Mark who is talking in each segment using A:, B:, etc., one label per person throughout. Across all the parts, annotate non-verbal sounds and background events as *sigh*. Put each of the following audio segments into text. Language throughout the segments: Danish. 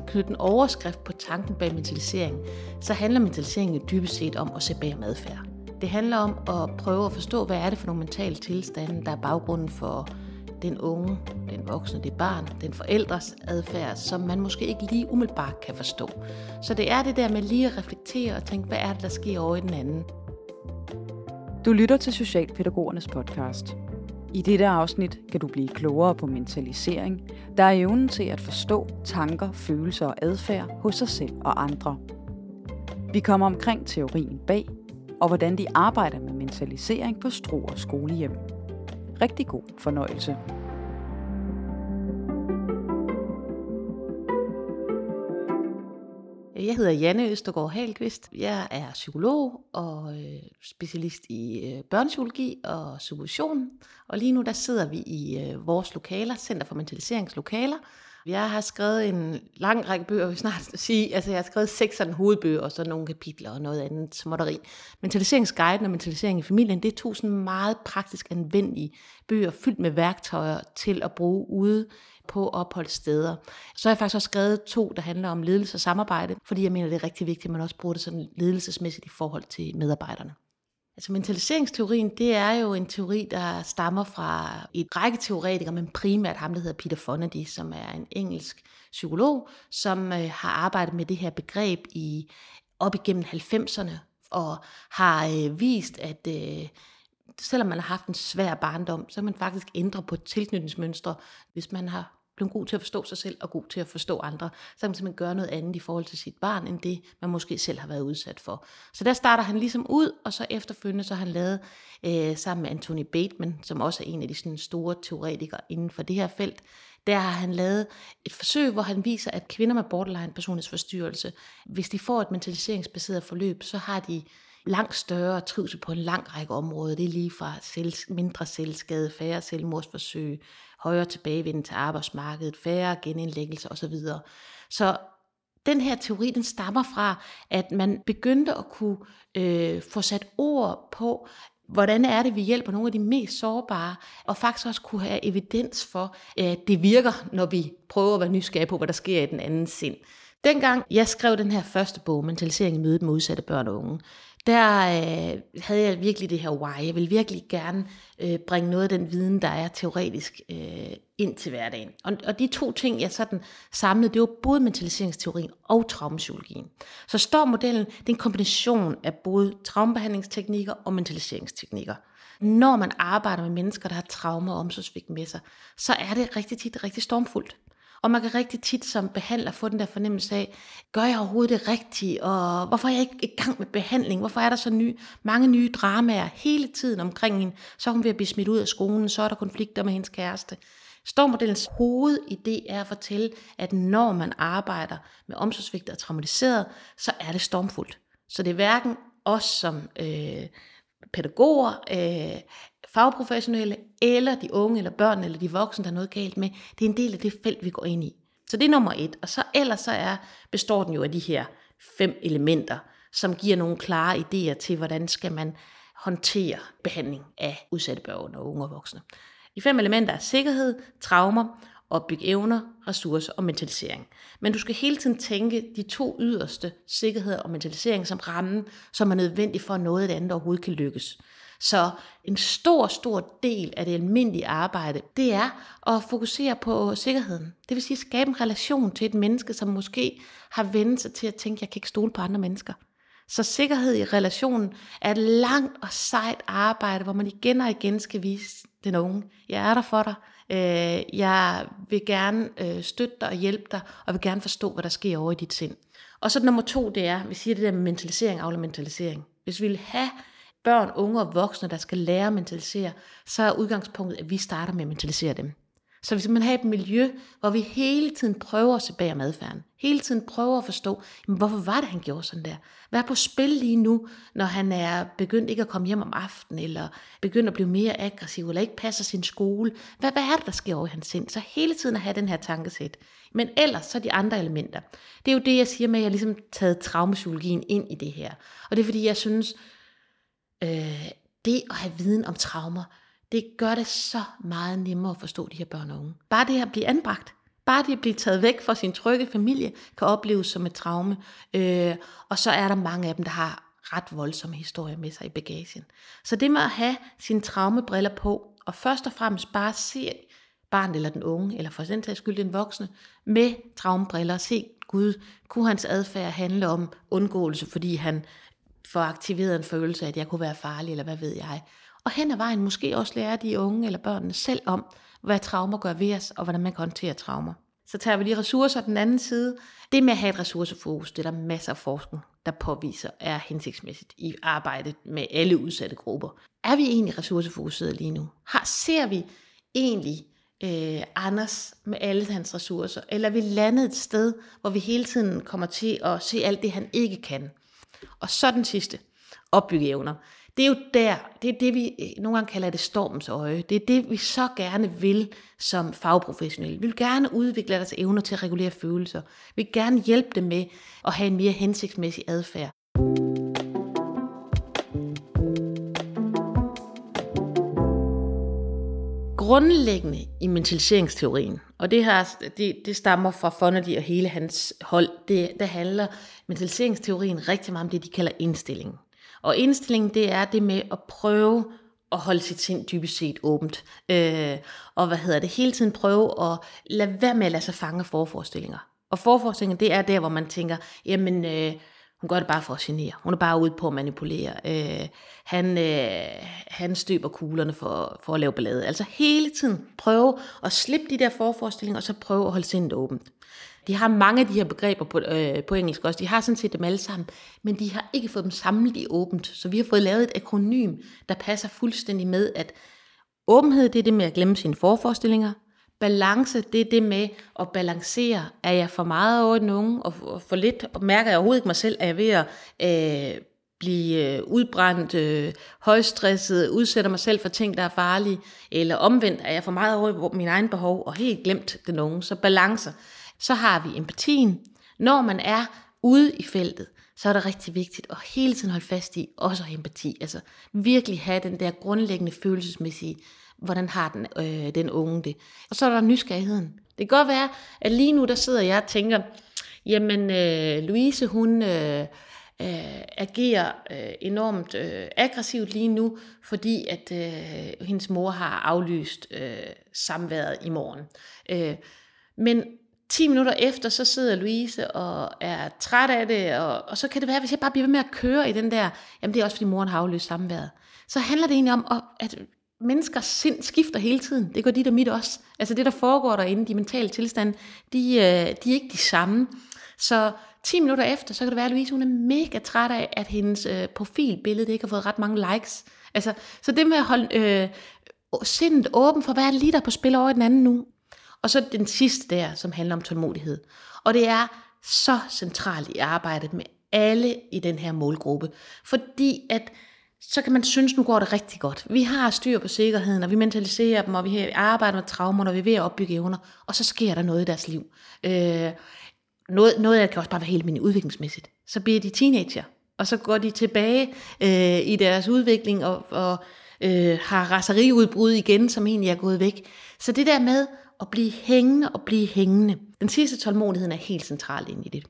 A: skal knytte en overskrift på tanken bag mentalisering, så handler mentalisering dybest set om at se bag adfærd. Det handler om at prøve at forstå, hvad er det for nogle mentale tilstande, der er baggrunden for den unge, den voksne, det barn, den forældres adfærd, som man måske ikke lige umiddelbart kan forstå. Så det er det der med lige at reflektere og tænke, hvad er det, der sker over i den anden.
B: Du lytter til Socialpædagogernes podcast. I dette afsnit kan du blive klogere på mentalisering, der er evnen til at forstå tanker, følelser og adfærd hos sig selv og andre. Vi kommer omkring teorien bag, og hvordan de arbejder med mentalisering på Struer skolehjem. Rigtig god fornøjelse.
A: Jeg hedder Janne Østergaard Halqvist. Jeg er psykolog og øh, specialist i øh, børnepsykologi og supervision. Og lige nu der sidder vi i øh, vores lokaler, Center for Mentaliseringslokaler. Jeg har skrevet en lang række bøger, vi snart *laughs* sige. Altså jeg har skrevet seks sådan hovedbøger, og så nogle kapitler og noget andet småtteri. Mentaliseringsguiden og mentalisering i familien, det er to sådan meget praktisk anvendelige bøger, fyldt med værktøjer til at bruge ude på opholdssteder. Så har jeg faktisk også skrevet to, der handler om ledelse og samarbejde, fordi jeg mener, det er rigtig vigtigt, at man også bruger det sådan ledelsesmæssigt i forhold til medarbejderne. Altså mentaliseringsteorien, det er jo en teori, der stammer fra et række teoretikere, men primært ham, der hedder Peter Fonagy, som er en engelsk psykolog, som øh, har arbejdet med det her begreb i op igennem 90'erne, og har øh, vist, at øh, selvom man har haft en svær barndom, så kan man faktisk ændre på tilknytningsmønstre, hvis man har blevet god til at forstå sig selv og god til at forstå andre, så kan man simpelthen gøre noget andet i forhold til sit barn, end det man måske selv har været udsat for. Så der starter han ligesom ud, og så efterfølgende så har han lavet øh, sammen med Anthony Bateman, som også er en af de sådan, store teoretikere inden for det her felt, der har han lavet et forsøg, hvor han viser, at kvinder med borderline personlighedsforstyrrelse, hvis de får et mentaliseringsbaseret forløb, så har de langt større trivsel på en lang række områder. Det er lige fra selv, mindre selvskade, færre selvmordsforsøg, højere tilbagevenden til arbejdsmarkedet, færre genindlæggelser osv. Så den her teori, den stammer fra, at man begyndte at kunne øh, få sat ord på, hvordan er det, vi hjælper nogle af de mest sårbare, og faktisk også kunne have evidens for, at det virker, når vi prøver at være nysgerrige på, hvad der sker i den anden sind. Dengang jeg skrev den her første bog, Mentalisering i mødet med udsatte børn og unge, der øh, havde jeg virkelig det her why. Jeg vil virkelig gerne øh, bringe noget af den viden, der er teoretisk, øh, ind til hverdagen. Og, og de to ting, jeg sådan samlede, det var både mentaliseringsteorien og traumapsykologien. Så står modellen, det er en kombination af både traumebehandlingsteknikker og mentaliseringsteknikker. Når man arbejder med mennesker, der har traumer og omsorgsvigt med sig, så er det rigtig tit rigtig stormfuldt. Og man kan rigtig tit som behandler få den der fornemmelse af, gør jeg overhovedet det rigtigt, og hvorfor er jeg ikke i gang med behandling, hvorfor er der så ny, mange nye dramaer hele tiden omkring hende, så er hun ved at blive smidt ud af skolen, så er der konflikter med hendes kæreste. Stormodellens hovedidé er at fortælle, at når man arbejder med omsorgsvigt og traumatiseret, så er det stormfuldt. Så det er hverken os som øh, pædagoger, øh, fagprofessionelle, eller de unge, eller børn, eller de voksne, der er noget galt med. Det er en del af det felt, vi går ind i. Så det er nummer et. Og så ellers så er, består den jo af de her fem elementer, som giver nogle klare idéer til, hvordan skal man håndtere behandling af udsatte børn og unge og voksne. De fem elementer er sikkerhed, traumer, opbygge evner, ressourcer og mentalisering. Men du skal hele tiden tænke de to yderste, sikkerhed og mentalisering, som rammen, som er nødvendig for, at noget af det andet overhovedet kan lykkes. Så en stor, stor del af det almindelige arbejde, det er at fokusere på sikkerheden. Det vil sige at skabe en relation til et menneske, som måske har vendt sig til at tænke, jeg kan ikke stole på andre mennesker. Så sikkerhed i relationen er et langt og sejt arbejde, hvor man igen og igen skal vise den unge, jeg er der for dig, øh, jeg vil gerne øh, støtte dig og hjælpe dig, og vil gerne forstå, hvad der sker over i dit sind. Og så nummer to, det er, vi siger det der med mentalisering, afle mentalisering. Hvis vi vil have børn, unge og voksne, der skal lære at mentalisere, så er udgangspunktet, at vi starter med at mentalisere dem. Så hvis man har et miljø, hvor vi hele tiden prøver at se bag om adfærden, hele tiden prøver at forstå, jamen, hvorfor var det, han gjorde sådan der? Hvad er på spil lige nu, når han er begyndt ikke at komme hjem om aftenen, eller begyndt at blive mere aggressiv, eller ikke passer sin skole? Hvad, hvad er det, der sker over i hans sind? Så hele tiden at have den her tankesæt. Men ellers så de andre elementer. Det er jo det, jeg siger med, at jeg har ligesom taget traumapsykologien ind i det her. Og det er fordi, jeg synes, øh, det at have viden om traumer, det gør det så meget nemmere at forstå de her børn og unge. Bare det at blive anbragt. bare det at blive taget væk fra sin trygge familie, kan opleves som et traume. Øh, og så er der mange af dem, der har ret voldsomme historier med sig i bagagen. Så det med at have sine traumebriller på, og først og fremmest bare se barnet eller den unge, eller for den skyld den voksne, med traumebriller og se, Gud, kunne hans adfærd handle om undgåelse, fordi han får aktiveret en følelse af, at jeg kunne være farlig, eller hvad ved jeg. Og hen ad vejen måske også lære de unge eller børnene selv om, hvad traumer gør ved os, og hvordan man kan håndtere traumer. Så tager vi lige ressourcer den anden side. Det med at have et ressourcefokus, det er der masser af forskning, der påviser, er hensigtsmæssigt i arbejdet med alle udsatte grupper. Er vi egentlig ressourcefokuseret lige nu? Har, ser vi egentlig øh, Anders med alle hans ressourcer? Eller er vi landet et sted, hvor vi hele tiden kommer til at se alt det, han ikke kan? Og så den sidste, opbygge evner. Det er jo der, det er det, vi øh, nogle gange kalder det stormens øje. Det er det, vi så gerne vil som fagprofessionelle. Vi vil gerne udvikle deres evner til at regulere følelser. Vi vil gerne hjælpe dem med at have en mere hensigtsmæssig adfærd. grundlæggende i mentaliseringsteorien, og det, her, det, det stammer fra Fonerty og hele hans hold, det, det handler mentaliseringsteorien rigtig meget om det, de kalder indstilling. Og indstilling, det er det med at prøve at holde sit sind dybest set åbent. Øh, og hvad hedder det? Hele tiden prøve at lade være med at lade sig fange forforestillinger. Og forforestillinger, det er der, hvor man tænker, jamen, øh, hun gør det bare for at genere. Hun er bare ude på at manipulere. Øh, han, øh, han støber kuglerne for, for at lave ballade. Altså hele tiden prøve at slippe de der forforestillinger, og så prøve at holde sindet åbent. De har mange af de her begreber på, øh, på engelsk også. De har sådan set dem alle sammen, men de har ikke fået dem samlet i åbent. Så vi har fået lavet et akronym, der passer fuldstændig med, at åbenhed, det er det med at glemme sine forforestillinger. Balance, det er det med at balancere. Er jeg for meget over nogen, unge, og for lidt, og mærker jeg overhovedet ikke mig selv, er jeg ved at øh, blive øh, udbrændt, øh, højstresset, udsætter mig selv for ting, der er farlige, eller omvendt, er jeg for meget over min egen behov, og helt glemt den unge. Så balance. Så har vi empatien. Når man er ude i feltet, så er det rigtig vigtigt at hele tiden holde fast i også empati. Altså virkelig have den der grundlæggende følelsesmæssige, hvordan har den, øh, den unge det. Og så er der nysgerrigheden. Det kan godt være, at lige nu der sidder jeg og tænker, jamen øh, Louise hun øh, øh, agerer øh, enormt øh, aggressivt lige nu, fordi at øh, hendes mor har aflyst øh, samværet i morgen. Øh, men 10 minutter efter, så sidder Louise og er træt af det, og, og så kan det være, hvis jeg bare bliver ved med at køre i den der, jamen det er også fordi moren har aflyst samværet, så handler det egentlig om, at menneskers sind skifter hele tiden. Det går dit og mit også. Altså det, der foregår derinde, de mentale tilstande, de, øh, de er ikke de samme. Så 10 minutter efter, så kan det være, at Louise hun er mega træt af, at hendes øh, profilbillede ikke har fået ret mange likes. Altså, så det med at holde øh, sindet åben for, hvad er lige der på spil over i den anden nu? Og så den sidste der, som handler om tålmodighed. Og det er så centralt i arbejdet med alle i den her målgruppe. Fordi at så kan man synes, nu går det rigtig godt. Vi har styr på sikkerheden, og vi mentaliserer dem, og vi arbejder med traumer, og vi er ved at opbygge evner, og så sker der noget i deres liv. Øh, noget, noget af det kan også bare være helt almindeligt udviklingsmæssigt. Så bliver de teenager, og så går de tilbage øh, i deres udvikling, og, og øh, har raseriudbrud igen, som egentlig er gået væk. Så det der med at blive hængende og blive hængende. Den sidste tålmodighed er helt central ind i det.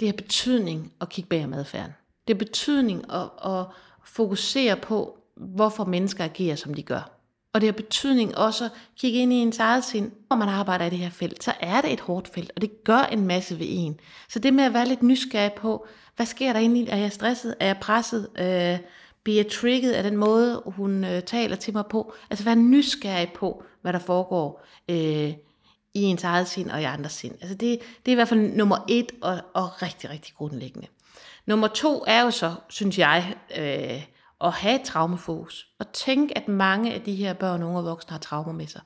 A: Det har betydning at kigge bag om adfærden. Det har betydning at, at fokusere på, hvorfor mennesker agerer, som de gør. Og det har betydning også at kigge ind i ens eget sind. Når man arbejder i det her felt, så er det et hårdt felt, og det gør en masse ved en. Så det med at være lidt nysgerrig på, hvad sker der egentlig? Er jeg stresset? Er jeg presset? Øh, bliver jeg trigget af den måde, hun øh, taler til mig på? Altså være nysgerrig på, hvad der foregår øh, i ens eget sind og i andres sind. Altså det, det er i hvert fald nummer et og, og rigtig, rigtig grundlæggende. Nummer to er jo så, synes jeg, øh, at have traumefokus. Og tænke, at mange af de her børn, unge og voksne har traumer med sig.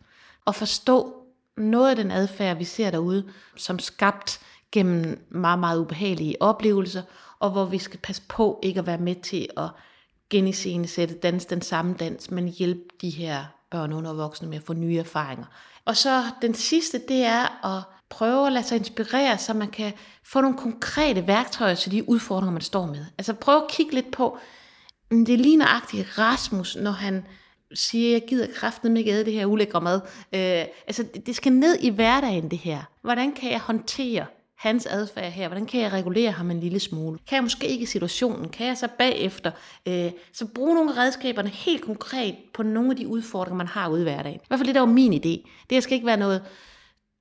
A: Og forstå noget af den adfærd, vi ser derude, som skabt gennem meget, meget ubehagelige oplevelser, og hvor vi skal passe på ikke at være med til at geniscenesætte dans den samme dans, men hjælpe de her børn, unge og voksne med at få nye erfaringer. Og så den sidste, det er at prøve at lade sig inspirere, så man kan få nogle konkrete værktøjer til de udfordringer, man står med. Altså prøve at kigge lidt på, mm, det er lige nøjagtigt Rasmus, når han siger, jeg gider kraften ikke æde det her ulækre mad. Øh, altså, det skal ned i hverdagen, det her. Hvordan kan jeg håndtere hans adfærd her? Hvordan kan jeg regulere ham en lille smule? Kan jeg måske ikke i situationen? Kan jeg så bagefter? Øh, så bruge nogle af redskaberne helt konkret på nogle af de udfordringer, man har ude i hverdagen. I hvert fald det, der var min idé. Det skal ikke være noget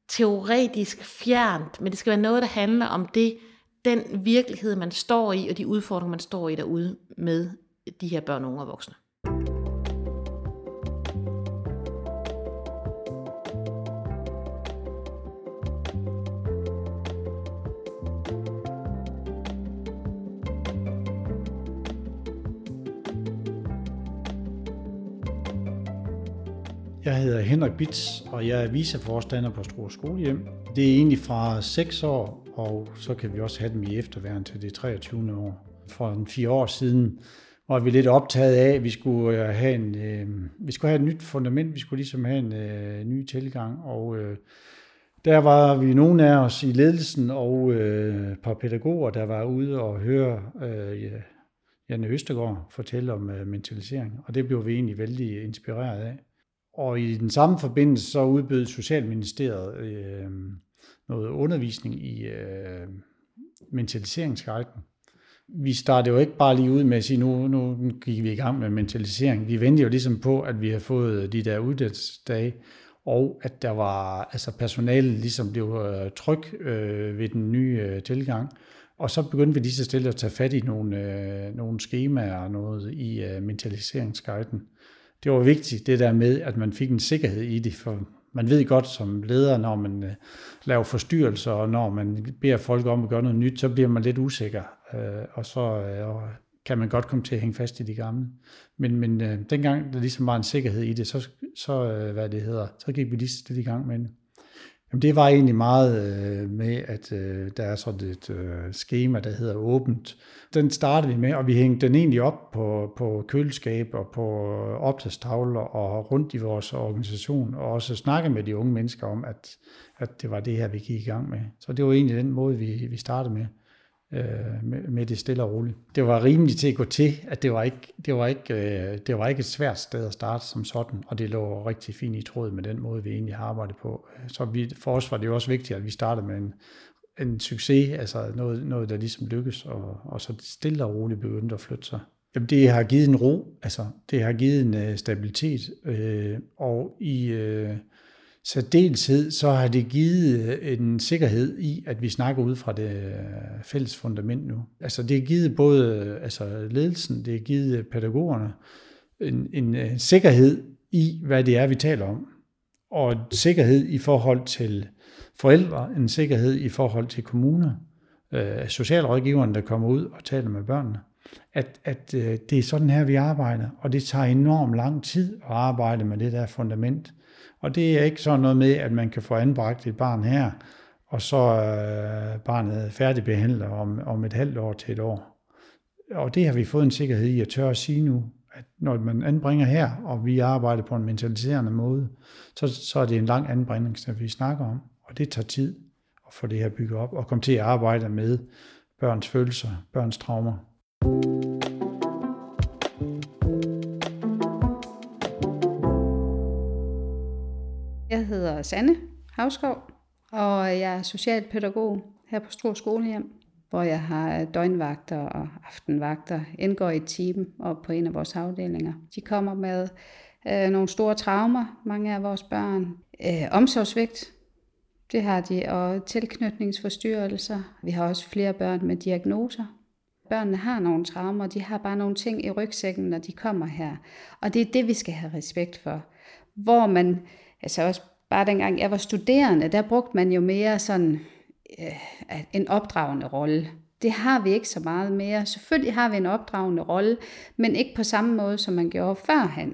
A: teoretisk fjernt, men det skal være noget, der handler om det, den virkelighed, man står i, og de udfordringer, man står i derude med de her børn, unge og voksne.
C: Hedder Henrik Bits, og jeg er viceforstander på Struer Skolehjem. Det er egentlig fra 6 år, og så kan vi også have dem i efterværen til det 23. år. For en fire år siden var vi lidt optaget af, at vi skulle øh, have, en, øh, vi skulle have et nyt fundament, vi skulle ligesom have en øh, ny tilgang, og øh, der var vi nogle af os i ledelsen og øh, et par pædagoger, der var ude og høre øh, Janne Østergaard fortælle om øh, mentalisering, og det blev vi egentlig vældig inspireret af. Og i den samme forbindelse så udbød Socialministeriet øh, noget undervisning i øh, mentaliseringsguiden. Vi startede jo ikke bare lige ud med at sige, nu, nu gik vi i gang med mentalisering. Vi ventede jo ligesom på, at vi har fået de der uddannelsesdage, og at der var, altså personalet ligesom blev øh, tryg øh, ved den nye øh, tilgang. Og så begyndte vi lige så stille at tage fat i nogle, øh, nogle skemaer og noget i øh, mentaliseringsguiden det var vigtigt, det der med, at man fik en sikkerhed i det, for man ved godt som leder, når man øh, laver forstyrrelser, og når man beder folk om at gøre noget nyt, så bliver man lidt usikker, øh, og så øh, kan man godt komme til at hænge fast i de gamle. Men, men dengang der ligesom var en sikkerhed i det, så, så hvad det hedder, så gik vi lige stille i gang med det. Jamen det var egentlig meget øh, med, at øh, der er sådan et øh, schema, der hedder åbent. Den startede vi med, og vi hængte den egentlig op på, på køleskab og på øh, optagstavler og rundt i vores organisation, og også snakke med de unge mennesker om, at, at det var det her, vi gik i gang med. Så det var egentlig den måde, vi, vi startede med øh, med, med det stille og roligt. Det var rimeligt til at gå til, at det var ikke, det var ikke, øh, det var ikke et svært sted at starte som sådan, og det lå rigtig fint i tråd med den måde, vi egentlig har arbejdet på. Så vi, for os var det jo også vigtigt, at vi startede med en, en succes, altså noget, noget der ligesom lykkes, og, og så stille og roligt begyndte at flytte sig. Jamen, det har givet en ro, altså det har givet en uh, stabilitet, øh, og i, øh, særdeleshed, så har det givet øh, en sikkerhed i, at vi snakker ud fra det øh, fælles fundament nu. Altså det har givet både øh, altså ledelsen, det har givet pædagogerne en, en sikkerhed i, hvad det er, vi taler om. Og en sikkerhed i forhold til forældre, en sikkerhed i forhold til kommuner, øh, socialrådgiveren, der kommer ud og taler med børnene. At, at øh, det er sådan her, vi arbejder, og det tager enormt lang tid at arbejde med det der fundament. Og det er ikke sådan noget med, at man kan få anbragt et barn her, og så øh, barnet færdigbehandlet om, om et halvt år til et år. Og det har vi fået en sikkerhed i at tør at sige nu, at når man anbringer her, og vi arbejder på en mentaliserende måde, så, så er det en lang anbringning, som vi snakker om. Og det tager tid at få det her bygget op, og komme til at arbejde med børns følelser, børns traumer.
D: Jeg hedder Sanne Havskov, og jeg er socialpædagog her på Struer Skolehjem, hvor jeg har døgnvagter og aftenvagter, indgår i team og på en af vores afdelinger. De kommer med øh, nogle store traumer, mange af vores børn. Øh, omsorgsvigt, det har de, og tilknytningsforstyrrelser. Vi har også flere børn med diagnoser. Børnene har nogle traumer, de har bare nogle ting i rygsækken, når de kommer her. Og det er det, vi skal have respekt for. Hvor man altså også bare dengang jeg var studerende, der brugte man jo mere sådan øh, en opdragende rolle. Det har vi ikke så meget mere. Selvfølgelig har vi en opdragende rolle, men ikke på samme måde, som man gjorde førhen.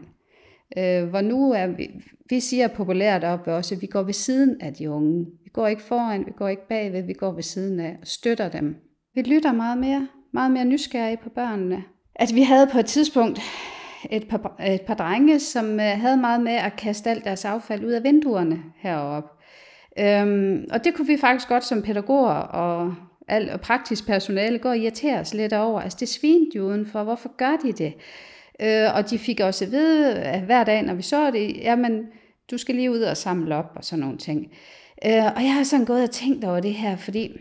D: Øh, hvor nu er vi, vi siger populært op også, at vi går ved siden af de unge. Vi går ikke foran, vi går ikke bagved, vi går ved siden af og støtter dem. Vi lytter meget mere, meget mere nysgerrige på børnene. At vi havde på et tidspunkt et par, et par drenge, som øh, havde meget med at kaste alt deres affald ud af vinduerne heroppe. Øhm, og det kunne vi faktisk godt som pædagoger og, al, og praktisk personale gå og irritere os lidt over. Altså det svinte jo udenfor, hvorfor gør de det? Øh, og de fik også at vide at hver dag, når vi så det, jamen, du skal lige ud og samle op og sådan nogle ting. Øh, og jeg har sådan gået og tænkt over det her, fordi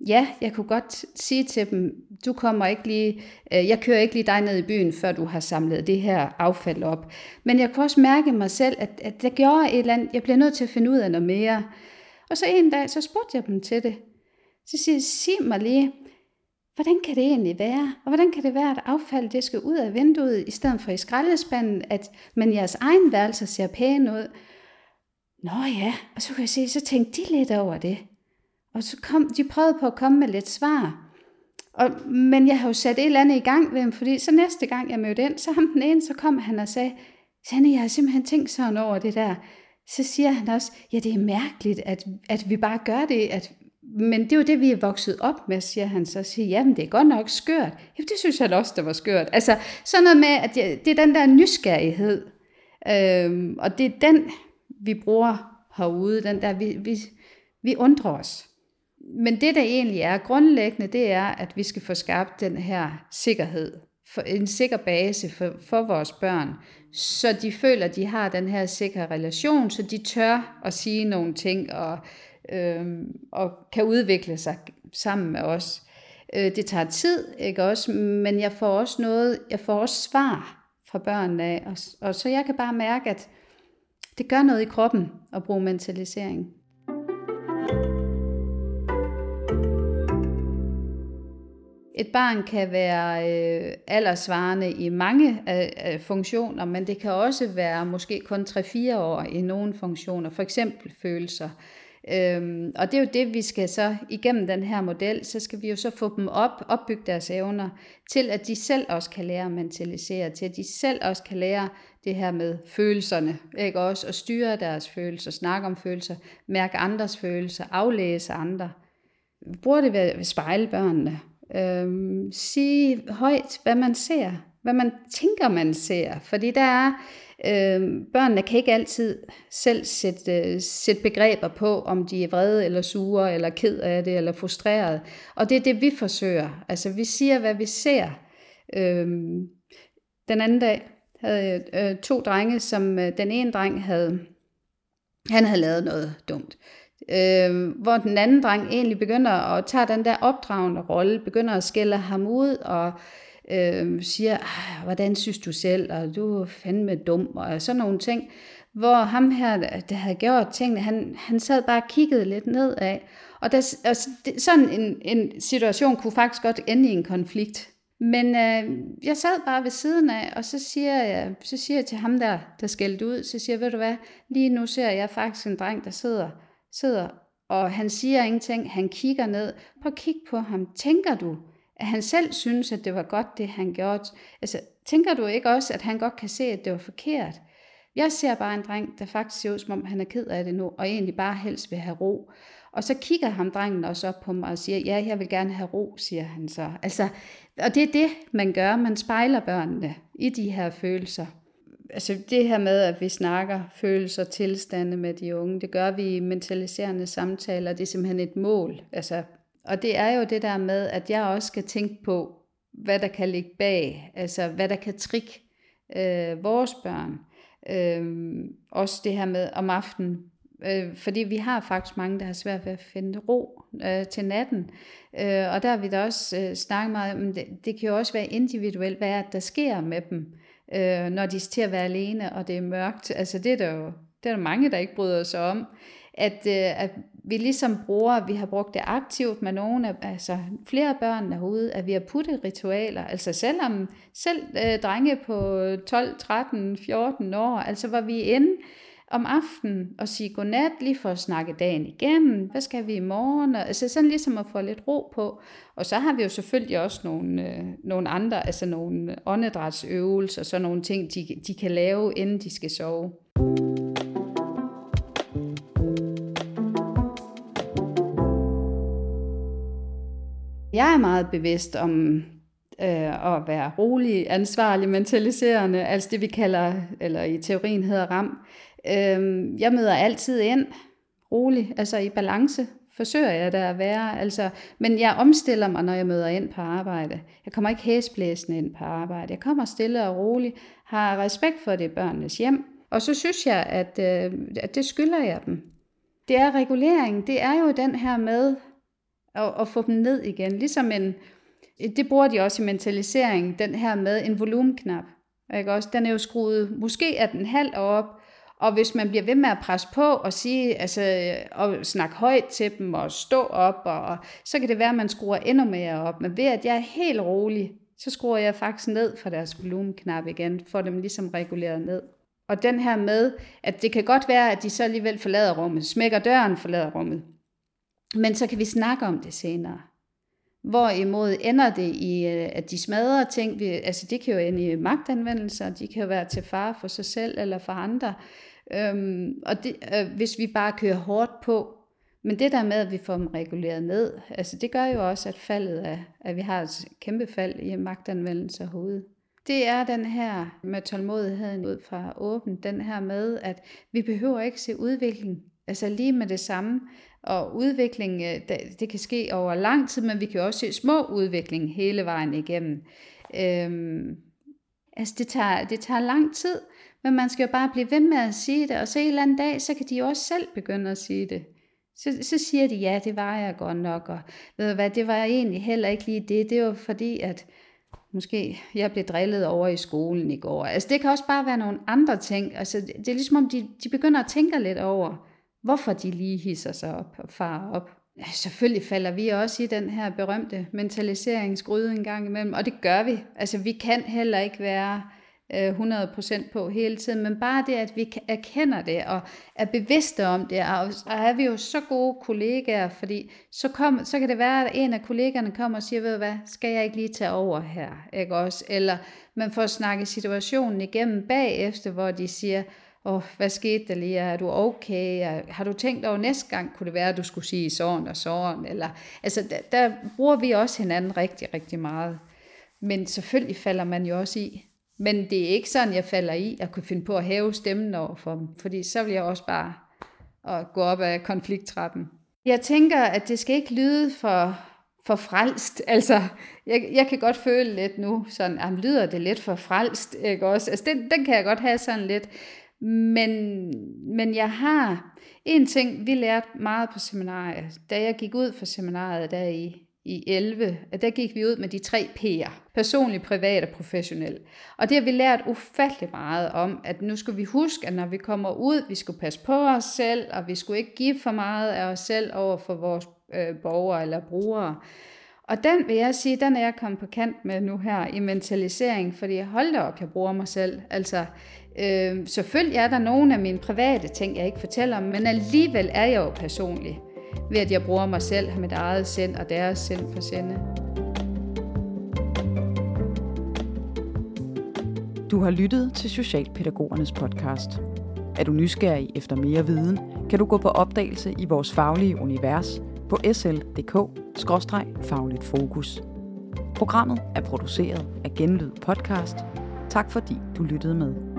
D: ja, jeg kunne godt sige til dem, du kommer ikke lige, øh, jeg kører ikke lige dig ned i byen, før du har samlet det her affald op. Men jeg kunne også mærke mig selv, at, at det gjorde et eller andet, jeg bliver nødt til at finde ud af noget mere. Og så en dag, så spurgte jeg dem til det. Så siger jeg, sig mig lige, hvordan kan det egentlig være? Og hvordan kan det være, at affald det skal ud af vinduet, i stedet for i skraldespanden, at men jeres egen værelse ser pæne ud? Nå ja, og så kan jeg se, så tænkte de lidt over det. Og så kom, de prøvede på at komme med lidt svar. Og, men jeg har jo sat et eller andet i gang ved dem, fordi så næste gang jeg mødte ind, så ham den ene, så kom han og sagde, Sanne, jeg har simpelthen tænkt sådan over det der. Så siger han også, ja det er mærkeligt, at, at vi bare gør det, at, men det er jo det, vi er vokset op med, siger han så. Siger, jamen det er godt nok skørt. Jamen det synes han også, det var skørt. Altså sådan noget med, at det er den der nysgerrighed, øhm, og det er den, vi bruger herude, den der, vi, vi, vi undrer os men det, der egentlig er grundlæggende, det er, at vi skal få skabt den her sikkerhed, for en sikker base for, for vores børn, så de føler, at de har den her sikre relation, så de tør at sige nogle ting og, øh, og kan udvikle sig sammen med os. Øh, det tager tid, ikke også, men jeg får også noget, jeg får også svar fra børnene af, og, og så jeg kan bare mærke, at det gør noget i kroppen at bruge mentalisering. Et barn kan være øh, aldersvarende i mange øh, øh, funktioner, men det kan også være måske kun 3-4 år i nogle funktioner, for eksempel følelser. Øhm, og det er jo det, vi skal så igennem den her model, så skal vi jo så få dem op, opbygge deres evner, til at de selv også kan lære at mentalisere, til at de selv også kan lære det her med følelserne, ikke også, at styre deres følelser, snakke om følelser, mærke andres følelser, aflæse andre. Bruger det ved, ved spejlbørnene, Øhm, sige højt, hvad man ser, hvad man tænker, man ser. Fordi der er, øhm, børnene kan ikke altid selv sætte, øh, sætte begreber på, om de er vrede eller sure, eller ked af det, eller frustreret. Og det er det, vi forsøger. Altså, vi siger, hvad vi ser. Øhm, den anden dag havde jeg øh, to drenge, som øh, den ene dreng havde, han havde lavet noget dumt. Øh, hvor den anden dreng egentlig begynder at tage den der opdragende rolle, begynder at skælde ham ud og øh, siger, ah, hvordan synes du selv, og du er fandme dum, og sådan nogle ting. Hvor ham her, der havde gjort tingene, han, han sad bare og kiggede lidt nedad. Og der, altså, det, sådan en, en situation kunne faktisk godt ende i en konflikt. Men øh, jeg sad bare ved siden af, og så siger jeg, så siger jeg til ham der, der skældte ud, så siger jeg, ved du hvad, lige nu ser jeg faktisk en dreng, der sidder sidder, og han siger ingenting, han kigger ned. Prøv at kigge på ham. Tænker du, at han selv synes, at det var godt, det han gjorde? Altså, tænker du ikke også, at han godt kan se, at det var forkert? Jeg ser bare en dreng, der faktisk ser ud, som om han er ked af det nu, og egentlig bare helst vil have ro. Og så kigger ham drengen også op på mig og siger, ja, jeg vil gerne have ro, siger han så. Altså, og det er det, man gør. Man spejler børnene i de her følelser altså det her med, at vi snakker følelser og tilstande med de unge, det gør vi i mentaliserende samtaler, det er simpelthen et mål. Altså, og det er jo det der med, at jeg også skal tænke på, hvad der kan ligge bag, altså hvad der kan trikke øh, vores børn. Øh, også det her med om aftenen, øh, fordi vi har faktisk mange, der har svært ved at finde ro øh, til natten. Øh, og der har vi da også øh, snakket meget om, det, det kan jo også være individuelt, hvad er der sker med dem øh, når de er til at være alene, og det er mørkt. Altså det er der jo det er der mange, der ikke bryder sig om. At, øh, at vi ligesom bruger, vi har brugt det aktivt med nogle af, altså flere børn derude, at vi har puttet ritualer, altså selvom selv øh, drenge på 12, 13, 14 år, altså hvor vi er inde om aftenen og sige godnat, lige for at snakke dagen igennem. Hvad skal vi i morgen? Altså sådan ligesom at få lidt ro på. Og så har vi jo selvfølgelig også nogle, øh, nogle andre, altså nogle åndedrætsøvelser, og sådan nogle ting, de, de kan lave, inden de skal sove. Jeg er meget bevidst om øh, at være rolig, ansvarlig, mentaliserende, altså det vi kalder, eller i teorien hedder RAM. Øh, jeg møder altid ind rolig, altså i balance, forsøger jeg da at være. Altså, men jeg omstiller mig, når jeg møder ind på arbejde. Jeg kommer ikke hæsblæsende ind på arbejde. Jeg kommer stille og roligt, har respekt for det børnenes hjem. Og så synes jeg, at, øh, at det skylder jeg dem. Det er regulering. Det er jo den her med at, at få dem ned igen. Ligesom en, det bruger de også i mentalisering, den her med en volumenknap. Ikke også? Den er jo skruet, måske er den halv op, og hvis man bliver ved med at presse på og sige, altså, og snakke højt til dem og stå op, og, og, så kan det være, at man skruer endnu mere op. Men ved at jeg er helt rolig, så skruer jeg faktisk ned for deres volumenknap igen, for dem ligesom reguleret ned. Og den her med, at det kan godt være, at de så alligevel forlader rummet, smækker døren, forlader rummet. Men så kan vi snakke om det senere. Hvorimod ender det i, øh, at de smadrer ting, altså det kan jo ende i magtanvendelser, de kan jo være til fare for sig selv eller for andre. Øhm, og det, øh, hvis vi bare kører hårdt på, men det der med, at vi får dem reguleret ned, altså det gør jo også, at faldet er, at vi har et kæmpe fald i magtanvendelser hovedet. Det er den her med tålmodigheden ud fra åben, den her med, at vi behøver ikke se udvikling, altså lige med det samme. Og udvikling, øh, det kan ske over lang tid, men vi kan også se små udvikling hele vejen igennem. Øhm, altså det tager, det tager lang tid, men man skal jo bare blive ved med at sige det, og så en eller anden dag, så kan de jo også selv begynde at sige det. Så, så siger de, ja, det var jeg godt nok, og ved du hvad, det var egentlig heller ikke lige det. Det var fordi, at måske jeg blev drillet over i skolen i går. Altså det kan også bare være nogle andre ting. Altså det er ligesom om, de, de begynder at tænke lidt over, hvorfor de lige hisser sig op og farer op. Ja, selvfølgelig falder vi også i den her berømte mentaliseringsgryde en gang imellem, og det gør vi. Altså vi kan heller ikke være øh, 100% på hele tiden, men bare det, at vi erkender det og er bevidste om det, og er vi jo så gode kollegaer, fordi så, kom, så kan det være, at en af kollegerne kommer og siger, ved du hvad, skal jeg ikke lige tage over her, ikke også? Eller man får snakket situationen igennem bagefter, hvor de siger, åh, oh, hvad skete der lige, er du okay, har du tænkt over næste gang, kunne det være, at du skulle sige sådan og sådan, eller, altså der, der bruger vi også hinanden rigtig, rigtig meget. Men selvfølgelig falder man jo også i, men det er ikke sådan, jeg falder i at kunne finde på at hæve stemmen over for dem, fordi så vil jeg også bare at gå op af konflikttrappen. Jeg tænker, at det skal ikke lyde for, for frelst. Altså, jeg, jeg kan godt føle lidt nu, sådan, at lyder det lidt for frelst, ikke også? Altså, den, den kan jeg godt have sådan lidt. Men, men jeg har en ting, vi lærte meget på seminariet, da jeg gik ud fra seminariet der i i 11, at der gik vi ud med de tre P'er. Personlig, privat og professionel. Og det har vi lært ufattelig meget om, at nu skal vi huske, at når vi kommer ud, vi skal passe på os selv, og vi skulle ikke give for meget af os selv over for vores øh, borgere eller brugere. Og den vil jeg sige, den er jeg kommet på kant med nu her i mentalisering, fordi jeg holder op, jeg bruger mig selv. Altså, øh, selvfølgelig er der nogle af mine private ting, jeg ikke fortæller om, men alligevel er jeg jo personlig ved at jeg bruger mig selv, mit eget sind og deres sind for sinde.
B: Du har lyttet til Socialpædagogernes podcast. Er du nysgerrig efter mere viden, kan du gå på opdagelse i vores faglige univers på sl.dk-fagligt fokus. Programmet er produceret af Genlyd Podcast. Tak fordi du lyttede med.